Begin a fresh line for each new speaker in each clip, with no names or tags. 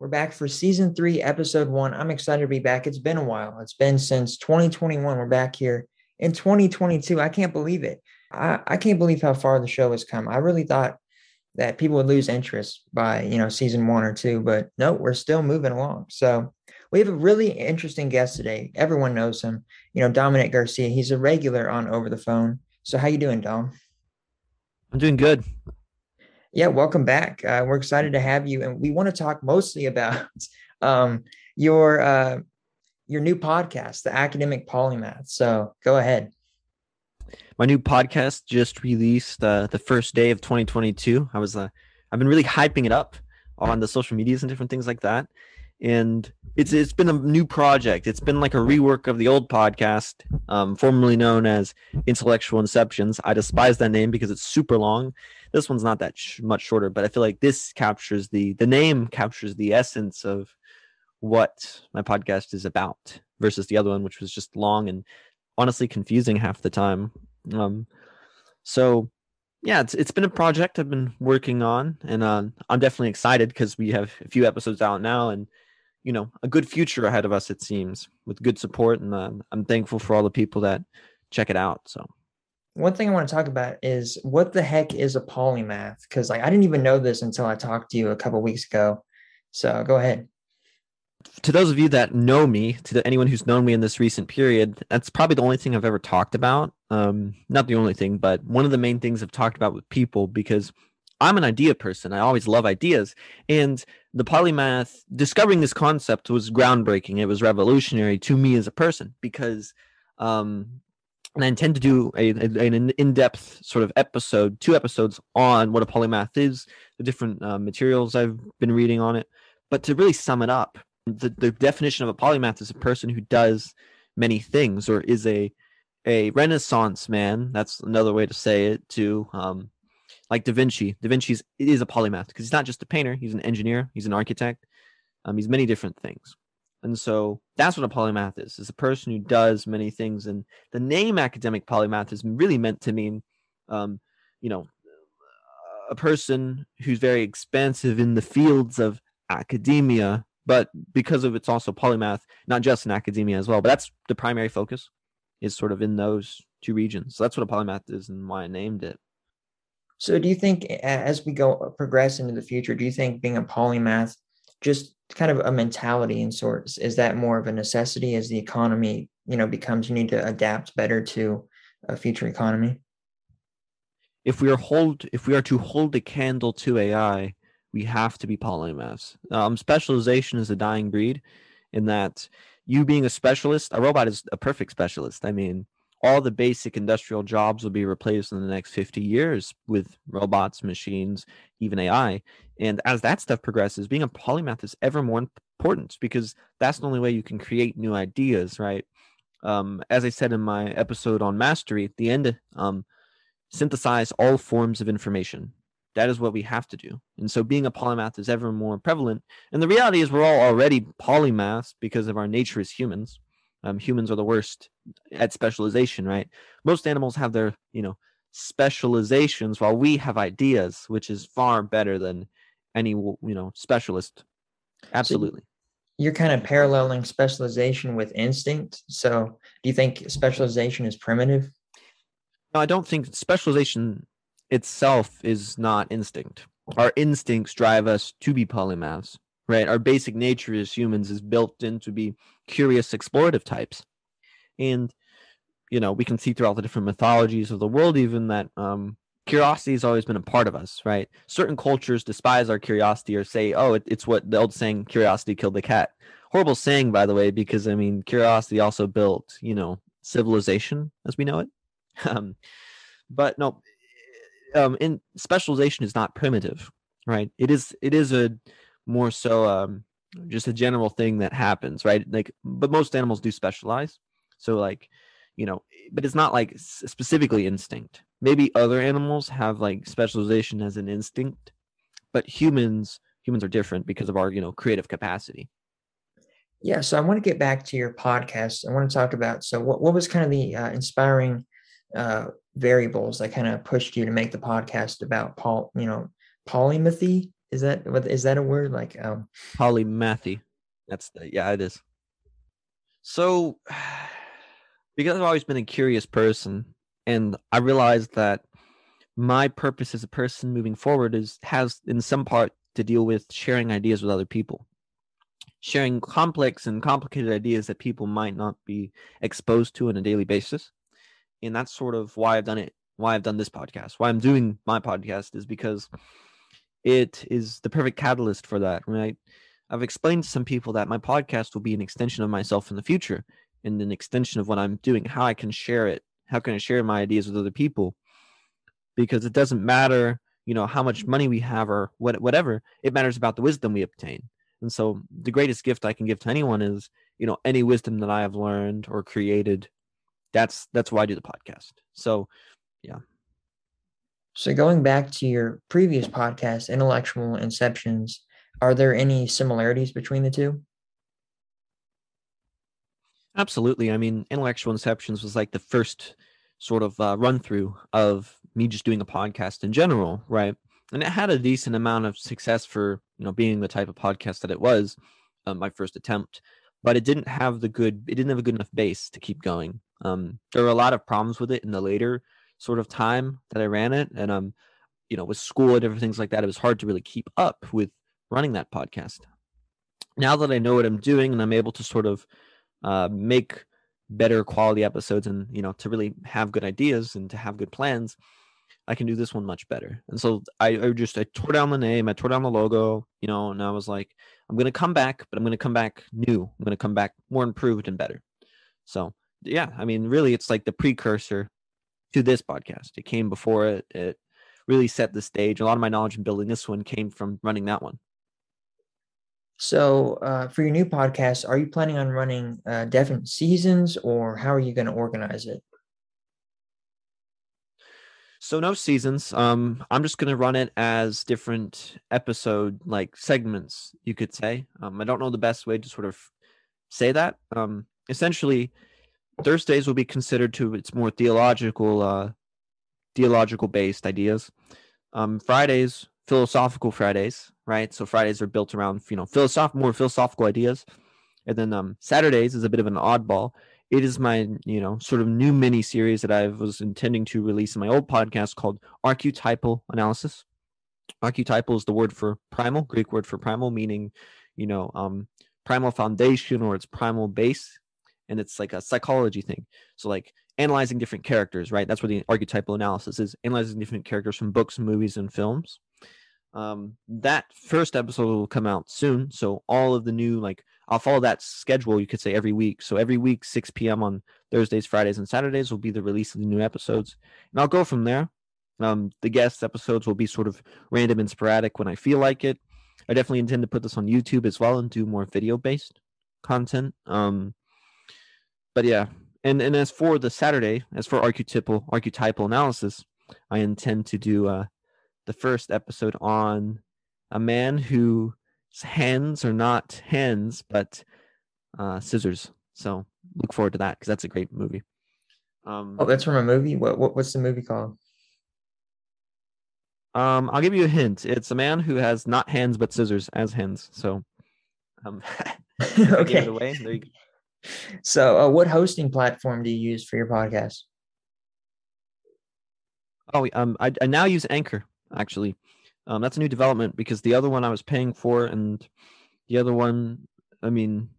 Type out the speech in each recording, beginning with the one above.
We're back for season three, episode one. I'm excited to be back. It's been a while. It's been since 2021. We're back here in 2022. I can't believe it. I, I can't believe how far the show has come. I really thought that people would lose interest by, you know, season one or two, but no, we're still moving along. So we have a really interesting guest today. Everyone knows him. You know, Dominic Garcia. He's a regular on Over the Phone. So how you doing, Dom?
I'm doing good.
Yeah, welcome back. Uh, we're excited to have you, and we want to talk mostly about um, your uh, your new podcast, the Academic Polymath. So go ahead.
My new podcast just released uh, the first day of 2022. I was uh, I've been really hyping it up on the social medias and different things like that and it's it's been a new project. It's been like a rework of the old podcast, um, formerly known as Intellectual Inceptions. I despise that name because it's super long. This one's not that sh- much shorter, but I feel like this captures the the name captures the essence of what my podcast is about versus the other one, which was just long and honestly confusing half the time. Um, so yeah, it's it's been a project I've been working on, and uh, I'm definitely excited because we have a few episodes out now, and you know a good future ahead of us it seems with good support and uh, i'm thankful for all the people that check it out so.
One thing i want to talk about is what the heck is a polymath? Because like i didn't even know this until i talked to you a couple weeks ago so go ahead
to those of you that know me to anyone who's known me in this recent period that's probably the only thing i've ever talked about um, not the only thing but one of the main things i've talked about with people because I'm an idea person. I always love ideas. And the polymath, discovering this concept was groundbreaking. It was revolutionary to me as a person because, um, and I intend to do a, a, an in depth sort of episode, two episodes on what a polymath is, the different uh, materials I've been reading on it. But to really sum it up, the, the definition of a polymath is a person who does many things or is a a renaissance man that's another way to say it to um, like Da Vinci. Da Vinci's is a polymath because he's not just a painter; he's an engineer, he's an architect, um, he's many different things. And so that's what a polymath is: is a person who does many things. And the name academic polymath is really meant to mean, um, you know, a person who's very expansive in the fields of academia, but because of it's also polymath, not just in academia as well. But that's the primary focus is sort of in those two regions. So that's what a polymath is and why I named it.
So, do you think as we go uh, progress into the future, do you think being a polymath, just kind of a mentality in sorts, is that more of a necessity as the economy, you know, becomes you need to adapt better to a future economy?
If we are hold, if we are to hold a candle to AI, we have to be polymaths. Um, specialization is a dying breed, in that you being a specialist, a robot is a perfect specialist. I mean, all the basic industrial jobs will be replaced in the next 50 years with robots, machines, even AI. And as that stuff progresses, being a polymath is ever more important because that's the only way you can create new ideas, right? Um, as I said in my episode on mastery, at the end, um, synthesize all forms of information. That is what we have to do. And so being a polymath is ever more prevalent. And the reality is, we're all already polymaths because of our nature as humans um, humans are the worst at specialization, right? Most animals have their, you know, specializations while we have ideas, which is far better than any, you know, specialist. Absolutely. So
you're kind of paralleling specialization with instinct. So do you think specialization is primitive?
No, I don't think specialization itself is not instinct. Our instincts drive us to be polymaths right? Our basic nature as humans is built in to be curious, explorative types. And, you know, we can see throughout the different mythologies of the world, even that um, curiosity has always been a part of us, right? Certain cultures despise our curiosity or say, oh, it, it's what the old saying, curiosity killed the cat. Horrible saying, by the way, because I mean, curiosity also built, you know, civilization as we know it. um, but no, um, in specialization is not primitive, right? It is, it is a, more so um, just a general thing that happens, right? Like, but most animals do specialize. So, like, you know, but it's not like specifically instinct. Maybe other animals have like specialization as an instinct, but humans humans are different because of our you know creative capacity.
Yeah, so I want to get back to your podcast. I want to talk about so what what was kind of the uh, inspiring uh, variables that kind of pushed you to make the podcast about Paul, you know, polymathy Is that what is that a word like um
polymathy? That's the yeah, it is. So because I've always been a curious person and I realized that my purpose as a person moving forward is has in some part to deal with sharing ideas with other people sharing complex and complicated ideas that people might not be exposed to on a daily basis and that's sort of why i've done it why i've done this podcast. Why i'm doing my podcast is because it is the perfect catalyst for that. Right i've explained to some people that my podcast will be an extension of myself in the future and an extension of what i'm doing how i can share it how can i share my ideas with other people. Because it doesn't matter you know how much money we have or what, whatever it matters about the wisdom we obtain. And so the greatest gift i can give to anyone is you know any wisdom that i have learned or created that's that's why i do the podcast so yeah
so going back to your previous podcast intellectual inceptions are there any similarities between the two
absolutely i mean intellectual inceptions was like the first sort of uh, run through of me just doing a podcast in general, right? And it had a decent amount of success for you know being the type of podcast that it was, um, my first attempt. But it didn't have the good. It didn't have a good enough base to keep going. Um, there were a lot of problems with it in the later sort of time that I ran it, and um, you know, with school and different things like that, it was hard to really keep up with running that podcast. Now that I know what I'm doing and I'm able to sort of uh, make better quality episodes and you know to really have good ideas and to have good plans i can do this one much better. And so I, I just i tore down the name i tore down the logo you know and i was like i'm gonna come back but i'm gonna come back new. I'm gonna come back more improved and better. So yeah i mean really it's like the precursor to this podcast it came before it it really set the stage a lot of my knowledge in building this one came from running that one
so, uh, for your new podcast, are you planning on running uh, different seasons, or how are you going to organize it?
So no seasons. Um, I'm just gonna run it as different episode like segments, you could say. Um, I don't know the best way to sort of say that. Um, essentially, Thursdays will be considered to its more theological, uh, theological based ideas. Um, Fridays, philosophical Fridays, right? So Fridays are built around you know philosoph more philosophical ideas, and then um, Saturdays is a bit of an oddball. It is my you know sort of new mini series that I was intending to release in my old podcast called Archetypal Analysis. Archetypal is the word for primal, Greek word for primal, meaning you know um, primal foundation or its primal base, and it's like a psychology thing. So like analyzing different characters, right? That's what the archetypal analysis is analyzing different characters from books, movies, and films. Um, that first episode will come out soon. So all of the new like I'll follow that schedule, you could say every week. So every week, 6 p.m. on Thursdays, Fridays, and Saturdays will be the release of the new episodes. And I'll go from there. Um, the guest episodes will be sort of random and sporadic when I feel like it. I definitely intend to put this on YouTube as well and do more video based content. Um, but yeah, and and as for the Saturday, as for archetypal archetypal analysis, I intend to do uh, the first episode on a man whose hands are not hands but uh, scissors. So look forward to that because that's a great movie.
Um, oh, that's from a movie. What, what what's the movie called?
Um, I'll give you a hint. It's a man who has not hands but scissors as hands. So, um,
okay. away. There you go. So, uh, what hosting platform do you use for your podcast?
Oh, um, I, I now use Anchor actually. Um, that's a new development because the other one I was paying for, and the other one, I mean,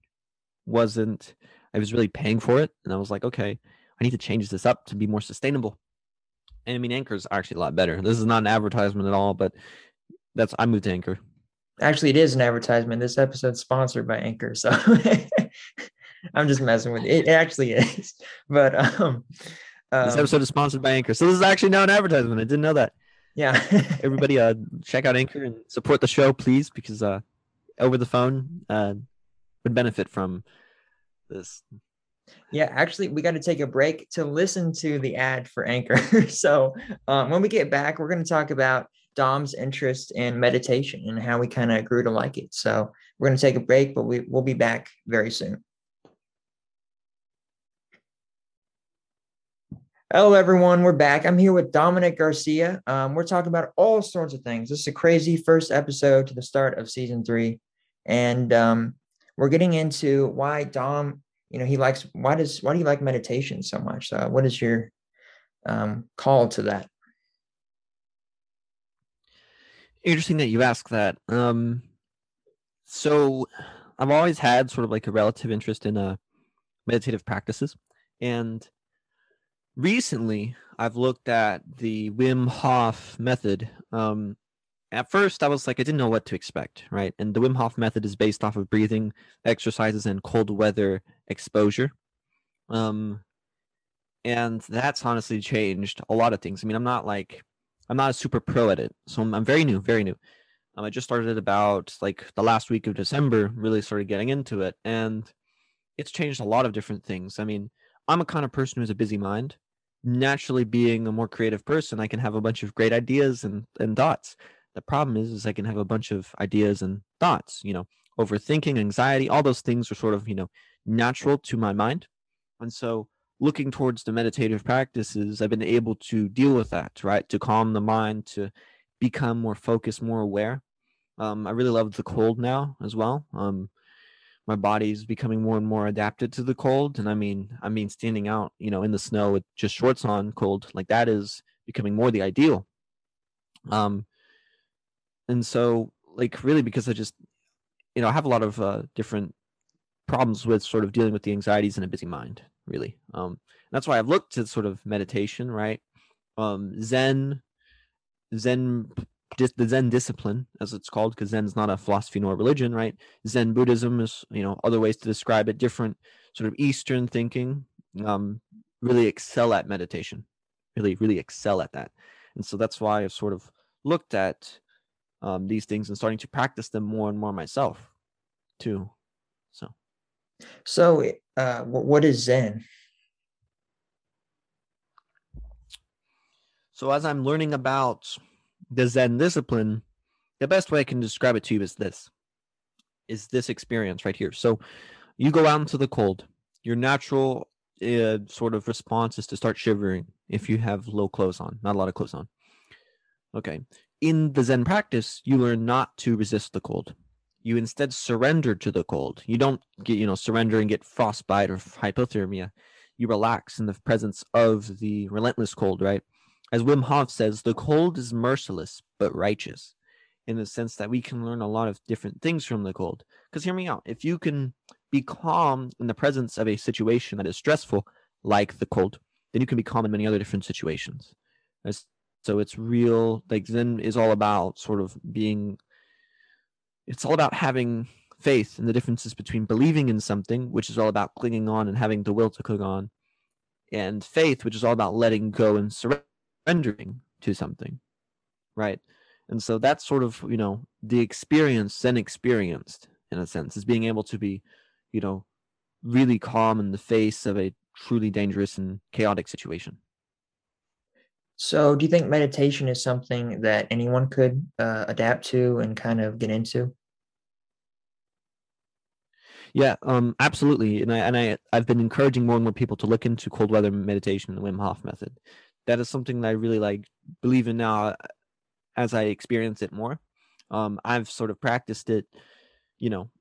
wasn't. I was really paying for it, and I was like, okay, I need to change this up to be more sustainable. And I mean, Anchor is actually a lot better. This is not an advertisement at all, but that's I moved to Anchor.
Actually, it is an advertisement. This episode's sponsored by Anchor, so I'm just messing with you. It actually is, but um,
um, this episode is sponsored by Anchor, so this is actually now an advertisement. I didn't know that.
Yeah.
Everybody uh check out anchor and support the show please because uh over the phone uh would benefit from this.
Yeah actually we got to take a break to listen to the ad for anchor. So um, when we get back we're going to talk about dom's interest in meditation and how we kind of grew to like it. So we're going to take a break but we, we'll be back very soon Hello, everyone. We're back. I'm here with Dominic Garcia. Um, we're talking about all sorts of things. This is a crazy first episode to the start of season three, and um, we're getting into why Dom, you know, he likes. Why does why do you like meditation so much? Uh, what is your um, call to that?
Interesting that you ask that. Um, so, I've always had sort of like a relative interest in uh, meditative practices, and recently I've looked at the Wim Hof method. Um, at first, I was like, I didn't know what to expect, right? And the Wim Hof method is based off of breathing exercises and cold weather exposure. Um, and that's honestly changed a lot of things. I mean, I'm not like, I'm not a super pro at it, so I'm, I'm very new, very new. Um, I just started about like the last week of December, really started getting into it, and it's changed a lot of different things. I mean, I'm a kind of person who has a busy mind naturally being a more creative person, I can have a bunch of great ideas and, and thoughts. The problem is, is I can have a bunch of ideas and thoughts, you know, overthinking, anxiety, all those things are sort of, you know, natural to my mind. And so looking towards the meditative practices, I've been able to deal with that, right? To calm the mind, to become more focused, more aware. Um, I really love the cold now as well. Um, my body's becoming more and more adapted to the cold and i mean i mean standing out you know in the snow with just shorts on cold like that is becoming more the ideal. Um and so like really because i just you know i have a lot of uh, different problems with sort of dealing with the anxieties in a busy mind really. Um that's why i've looked to sort of meditation right? Um zen zen just the Zen discipline, as it's called, because Zen is not a philosophy nor a religion, right? Zen Buddhism is, you know, other ways to describe it, different sort of Eastern thinking, um, really excel at meditation, really, really excel at that. And so that's why I've sort of looked at um, these things and starting to practice them more and more myself, too. So,
so uh, what is Zen?
So as I'm learning about the Zen discipline, the best way I can describe it to you is this is this experience right here. So you go out into the cold. Your natural uh, sort of response is to start shivering if you have low clothes on, not a lot of clothes on. Okay. In the Zen practice, you learn not to resist the cold. You instead surrender to the cold. You don't get, you know, surrender and get frostbite or hypothermia. You relax in the presence of the relentless cold, right? As Wim Hof says, the cold is merciless but righteous in the sense that we can learn a lot of different things from the cold. Because hear me out, if you can be calm in the presence of a situation that is stressful, like the cold, then you can be calm in many other different situations. so it's real, like Zen is all about sort of being, it's all about having faith and the differences between believing in something, which is all about clinging on and having the will to cling on, and faith, which is all about letting go and surrender surrendering to something right? And so that's sort of you know the experience then experienced in a sense is being able to be you know really calm in the face of a truly dangerous and chaotic situation.
So do you think meditation is something that anyone could uh, adapt to and kind of get into?
Yeah, um, absolutely, and I and I I've been encouraging more and more people to look into cold weather meditation, the Wim Hof method, that is something that I really like believe in now uh, as I experience it more. Um, I've sort of practiced it, you know,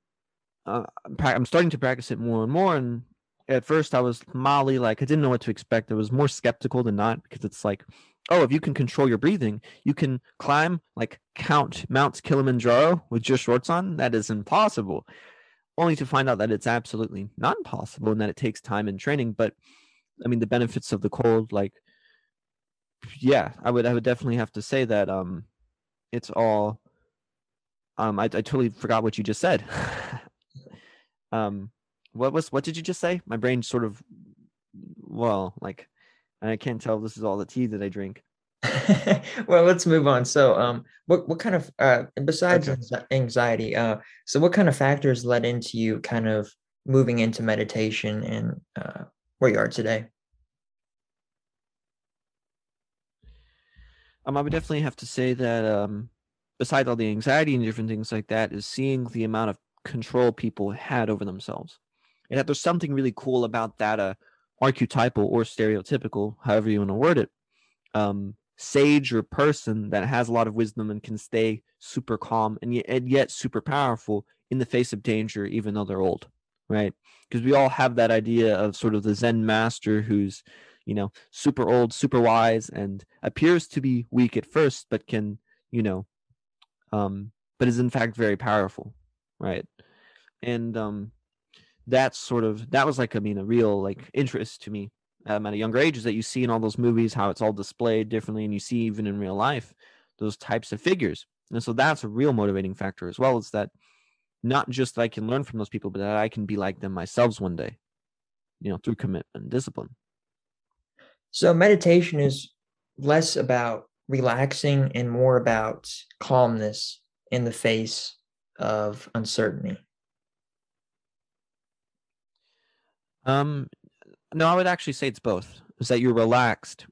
uh, I'm starting to practice it more and more. And at first, I was molly, like I didn't know what to expect. I was more skeptical than not because it's like, oh, if you can control your breathing, you can climb like Count Mount Kilimanjaro with just shorts on. That is impossible. Only to find out that it's absolutely not impossible and that it takes time and training. But I mean, the benefits of the cold, like yeah, I would I would definitely have to say that um it's all um I, I totally forgot what you just said. um what was what did you just say? My brain sort of well, like I can't tell this is all the tea that I drink.
well, let's move on. So, um, what what kind of uh, besides okay. anxiety, uh, so what kind of factors led into you kind of moving into meditation and uh, where you are today?
Um, I would definitely have to say that um, besides all the anxiety and different things like that, is seeing the amount of control people had over themselves, and that there's something really cool about that uh, archetypal or stereotypical, however you want to word it, um, sage or person that has a lot of wisdom and can stay super calm and yet, and yet super powerful in the face of danger, even though they're old, right? Because we all have that idea of sort of the Zen master who's, you know, super old, super wise, and appears to be weak at first, but can, you know, um, but is in fact very powerful, right? And um, that's sort of that was like I mean a real like interest to me um, at a younger age is that you see in all those movies how it's all displayed differently, and you see even in real life those types of figures, and so that's a real motivating factor as well. Is that not just that I can learn from those people, but that I can be like them myself one day, you know, through commitment and discipline.
So meditation is less about relaxing and more about calmness in the face of uncertainty.
Um, no, I would actually say it's both. Is that you're relaxed.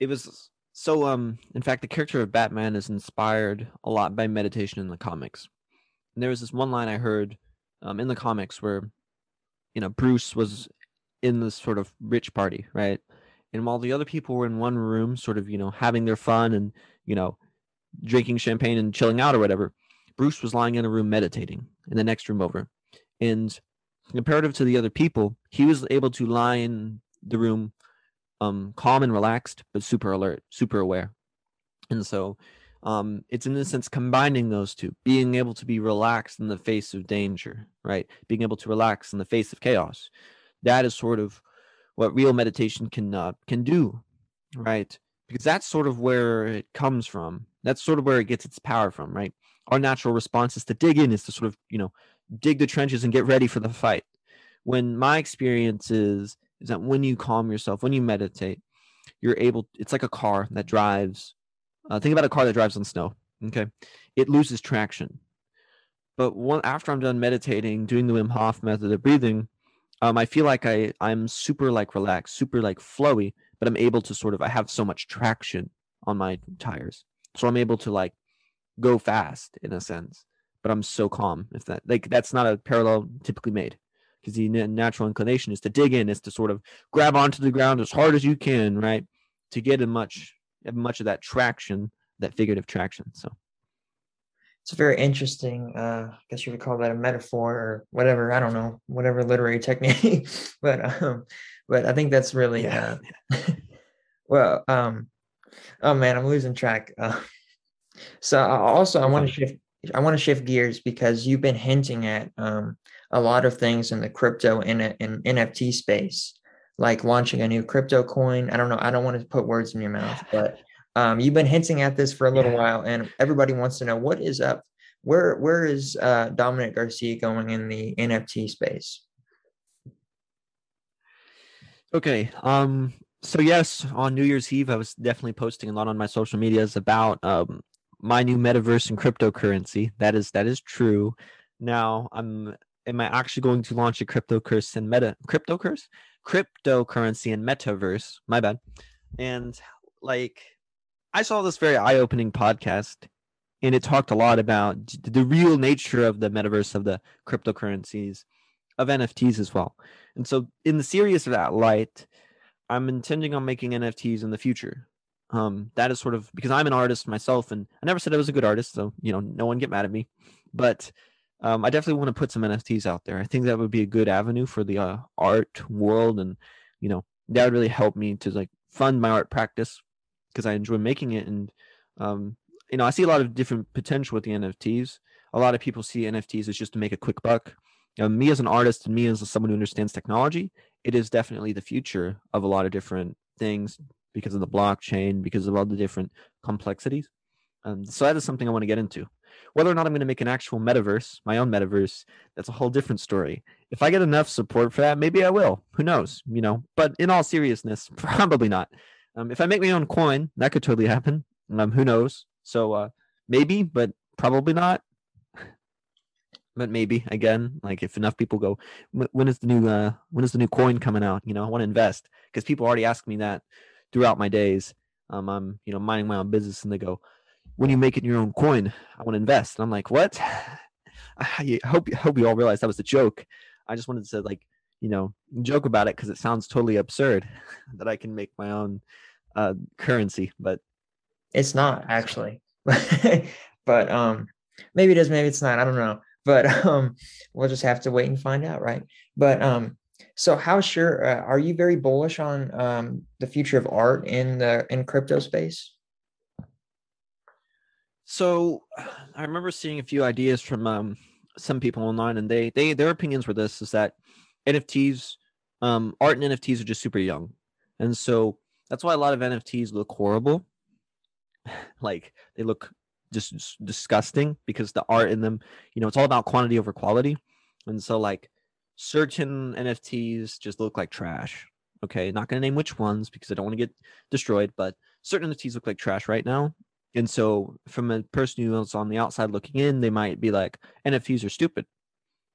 It was so. Um, in fact, the character of Batman is inspired a lot by meditation in the comics. And there was this one line I heard um, in the comics where, you know, Bruce was in this sort of rich party, right? And while the other people were in one room, sort of, you know, having their fun and, you know, drinking champagne and chilling out or whatever, Bruce was lying in a room meditating in the next room over. And comparative to the other people, he was able to lie in the room um, calm and relaxed, but super alert, super aware. And so um, it's in a sense combining those two, being able to be relaxed in the face of danger, right? Being able to relax in the face of chaos. That is sort of what real meditation can uh, can do, right? Because that's sort of where it comes from. That's sort of where it gets its power from, right? Our natural response is to dig in, is to sort of you know dig the trenches and get ready for the fight. When my experience is is that when you calm yourself, when you meditate, you're able. It's like a car that drives uh, think about a car that drives on snow. Okay, it loses traction. But one after I'm done meditating, doing the Wim Hof method of breathing, um, I feel like I I'm super like relaxed, super like flowy, but I'm able to sort of I have so much traction on my tires, so I'm able to like go fast in a sense. But I'm so calm. If that like that's not a parallel typically made, because the natural inclination is to dig in, is to sort of grab onto the ground as hard as you can, right, to get as much have much of that traction, that figurative traction. So
it's a very interesting. Uh, I guess you would call that a metaphor or whatever. I don't know, whatever literary technique. but um, but I think that's really yeah. Uh, well. Um, oh man, I'm losing track. Uh, so also, I want to shift. I want to shift gears because you've been hinting at um, a lot of things in the crypto and in, in NFT space like launching a new crypto coin. I don't know. I don't want to put words in your mouth, but um, you've been hinting at this for a little yeah. while, and everybody wants to know what is up. Where where is uh, Dominic Garcia going in the NFT space?
Okay. Um. So yes, on New Year's Eve, I was definitely posting a lot on my social medias about um my new metaverse and cryptocurrency. That is that is true. Now I'm am I actually going to launch a crypto curse and meta crypto curse? cryptocurrency and metaverse. My bad. And like, I saw this very eye opening podcast and it talked a lot about the real nature of the metaverse, of the cryptocurrencies, of NFTs as well. And so, in the series of that light, I'm intending on making NFTs in the future. Um, that is sort of because I'm an artist myself, and I never said I was a good artist, so you know, no one get mad at me. But um, I definitely want to put some NFTs out there. I think that would be a good avenue for the uh, art world, and you know that would really help me to like fund my art practice because I enjoy making it, and um, you know I see a lot of different potential with the NFTs. A lot of people see NFTs as just to make a quick buck. Um, me as an artist and me as someone who understands technology, it is definitely the future of a lot of different things because of the blockchain, because of all the different complexities. Um, so that is something I want to get into. Whether or not I'm going to make an actual metaverse, my own metaverse, that's a whole different story. If I get enough support for that, maybe I will. Who knows? You know, but in all seriousness, probably not. Um, if I make my own coin, that could totally happen. Um, who knows? So uh, maybe, but probably not. but maybe again, like if enough people go, when is the new uh, when is the new coin coming out? You know, I want to invest because people already ask me that throughout my days. Um, I'm you know minding my own business, and they go, when you make it your own coin, I want to invest. And I'm like, what? I hope hope you all realize that was a joke. I just wanted to like, you know, joke about it because it sounds totally absurd that I can make my own uh, currency, but
it's not actually. but um, maybe it is, maybe it's not. I don't know. But um, we'll just have to wait and find out, right? But um, so how sure uh, are you? Very bullish on um the future of art in the in crypto space?
So I remember seeing a few ideas from um, some people online, and they they their opinions were this: is that NFTs, um, art and NFTs are just super young, and so that's why a lot of NFTs look horrible. like they look just disgusting because the art in them, you know, it's all about quantity over quality, and so like certain NFTs just look like trash. Okay, not gonna name which ones because I don't want to get destroyed, but certain NFTs look like trash right now, and so, from a person who's on the outside looking in, they might be like, NFTs are stupid.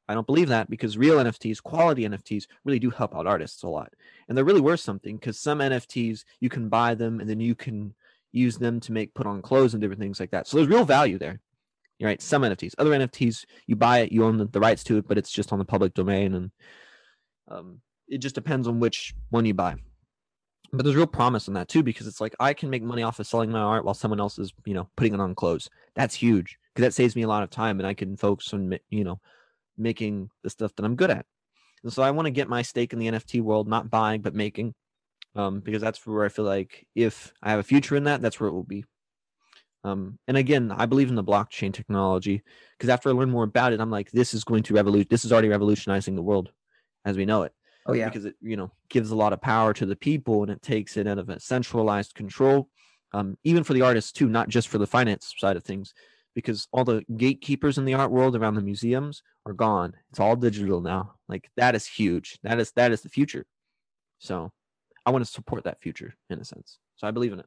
I don't believe that because real NFTs, quality NFTs, really do help out artists a lot. And they're really worth something because some NFTs, you can buy them and then you can use them to make put on clothes and different things like that. So there's real value there. you Right. Some NFTs. Other NFTs, you buy it, you own the, the rights to it, but it's just on the public domain. And um, it just depends on which one you buy but there's real promise in that too because it's like i can make money off of selling my art while someone else is you know putting it on clothes that's huge because that saves me a lot of time and i can focus on you know making the stuff that i'm good at. And so i want to get my stake in the nft world not buying but making um, because that's where i feel like if i have a future in that that's where it will be. Um, and again i believe in the blockchain technology because after i learn more about it i'm like this is going to revolution. this is already revolutionizing the world as we know it.
Oh yeah,
because it you know gives a lot of power to the people and it takes it out of a centralized control, um, even for the artists too, not just for the finance side of things, because all the gatekeepers in the art world around the museums are gone. It's all digital now. Like that is huge. That is that is the future. So I want to support that future in a sense. So I believe in it.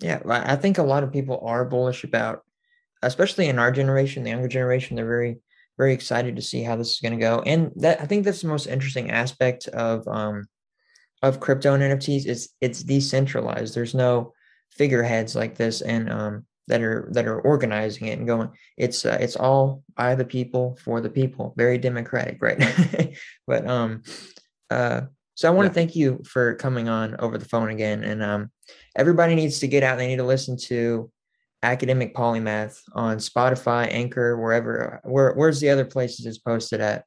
Yeah, I think a lot of people are bullish about, especially in our generation, the younger generation. They're very very excited to see how this is going to go. And that I think that's the most interesting aspect of um of crypto and NFTs is it's decentralized. There's no figureheads like this and um that are that are organizing it and going it's uh, it's all by the people for the people. Very democratic right? But um uh so i want yeah. to thank you for coming on over the phone again and um everybody needs to get out. They need to listen to academic polymath on spotify anchor wherever where where's the other places it's posted at?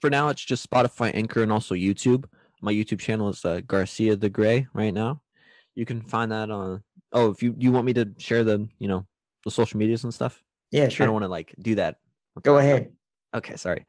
For now it's just spotify anchor and also youtube. My youtube channel is uh, garcia the gray right now. You can find that on oh if you you want me to share the you know the social medias and stuff?
Yeah sure.
i don't want to like do that.
Okay. go ahead.
Okay sorry.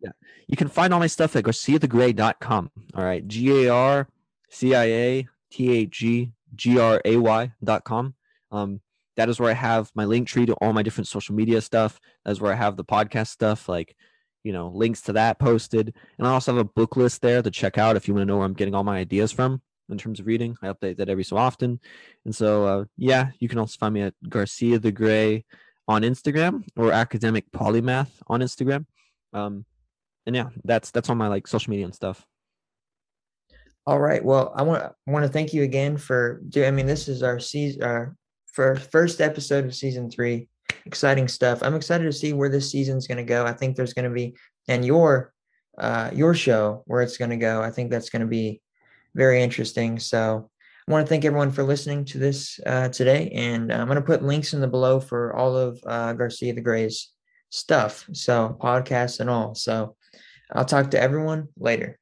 Yeah. You can find all my stuff at garciathegray.com all right. G-a-r-c-i-a-t-h-g G-R-A-Y.com. Um, that is where I have my link tree to all my different social media stuff. That's where I have the podcast stuff, like, you know, links to that posted. And I also have a book list there to check out if you want to know where I'm getting all my ideas from in terms of reading. I update that every so often. And so, uh, yeah, you can also find me at Garcia the Gray on Instagram or Academic Polymath on Instagram. Um, and yeah, that's that's on my like social media and stuff.
All right. Well, I want want to thank you again for doing. I mean, this is our season, our first first episode of season three. Exciting stuff. I'm excited to see where this season's going to go. I think there's going to be and your uh your show where it's going to go. I think that's going to be very interesting. So I want to thank everyone for listening to this uh, today, and I'm going to put links in the below for all of uh, Garcia the Gray's stuff, so podcasts and all. So I'll talk to everyone later.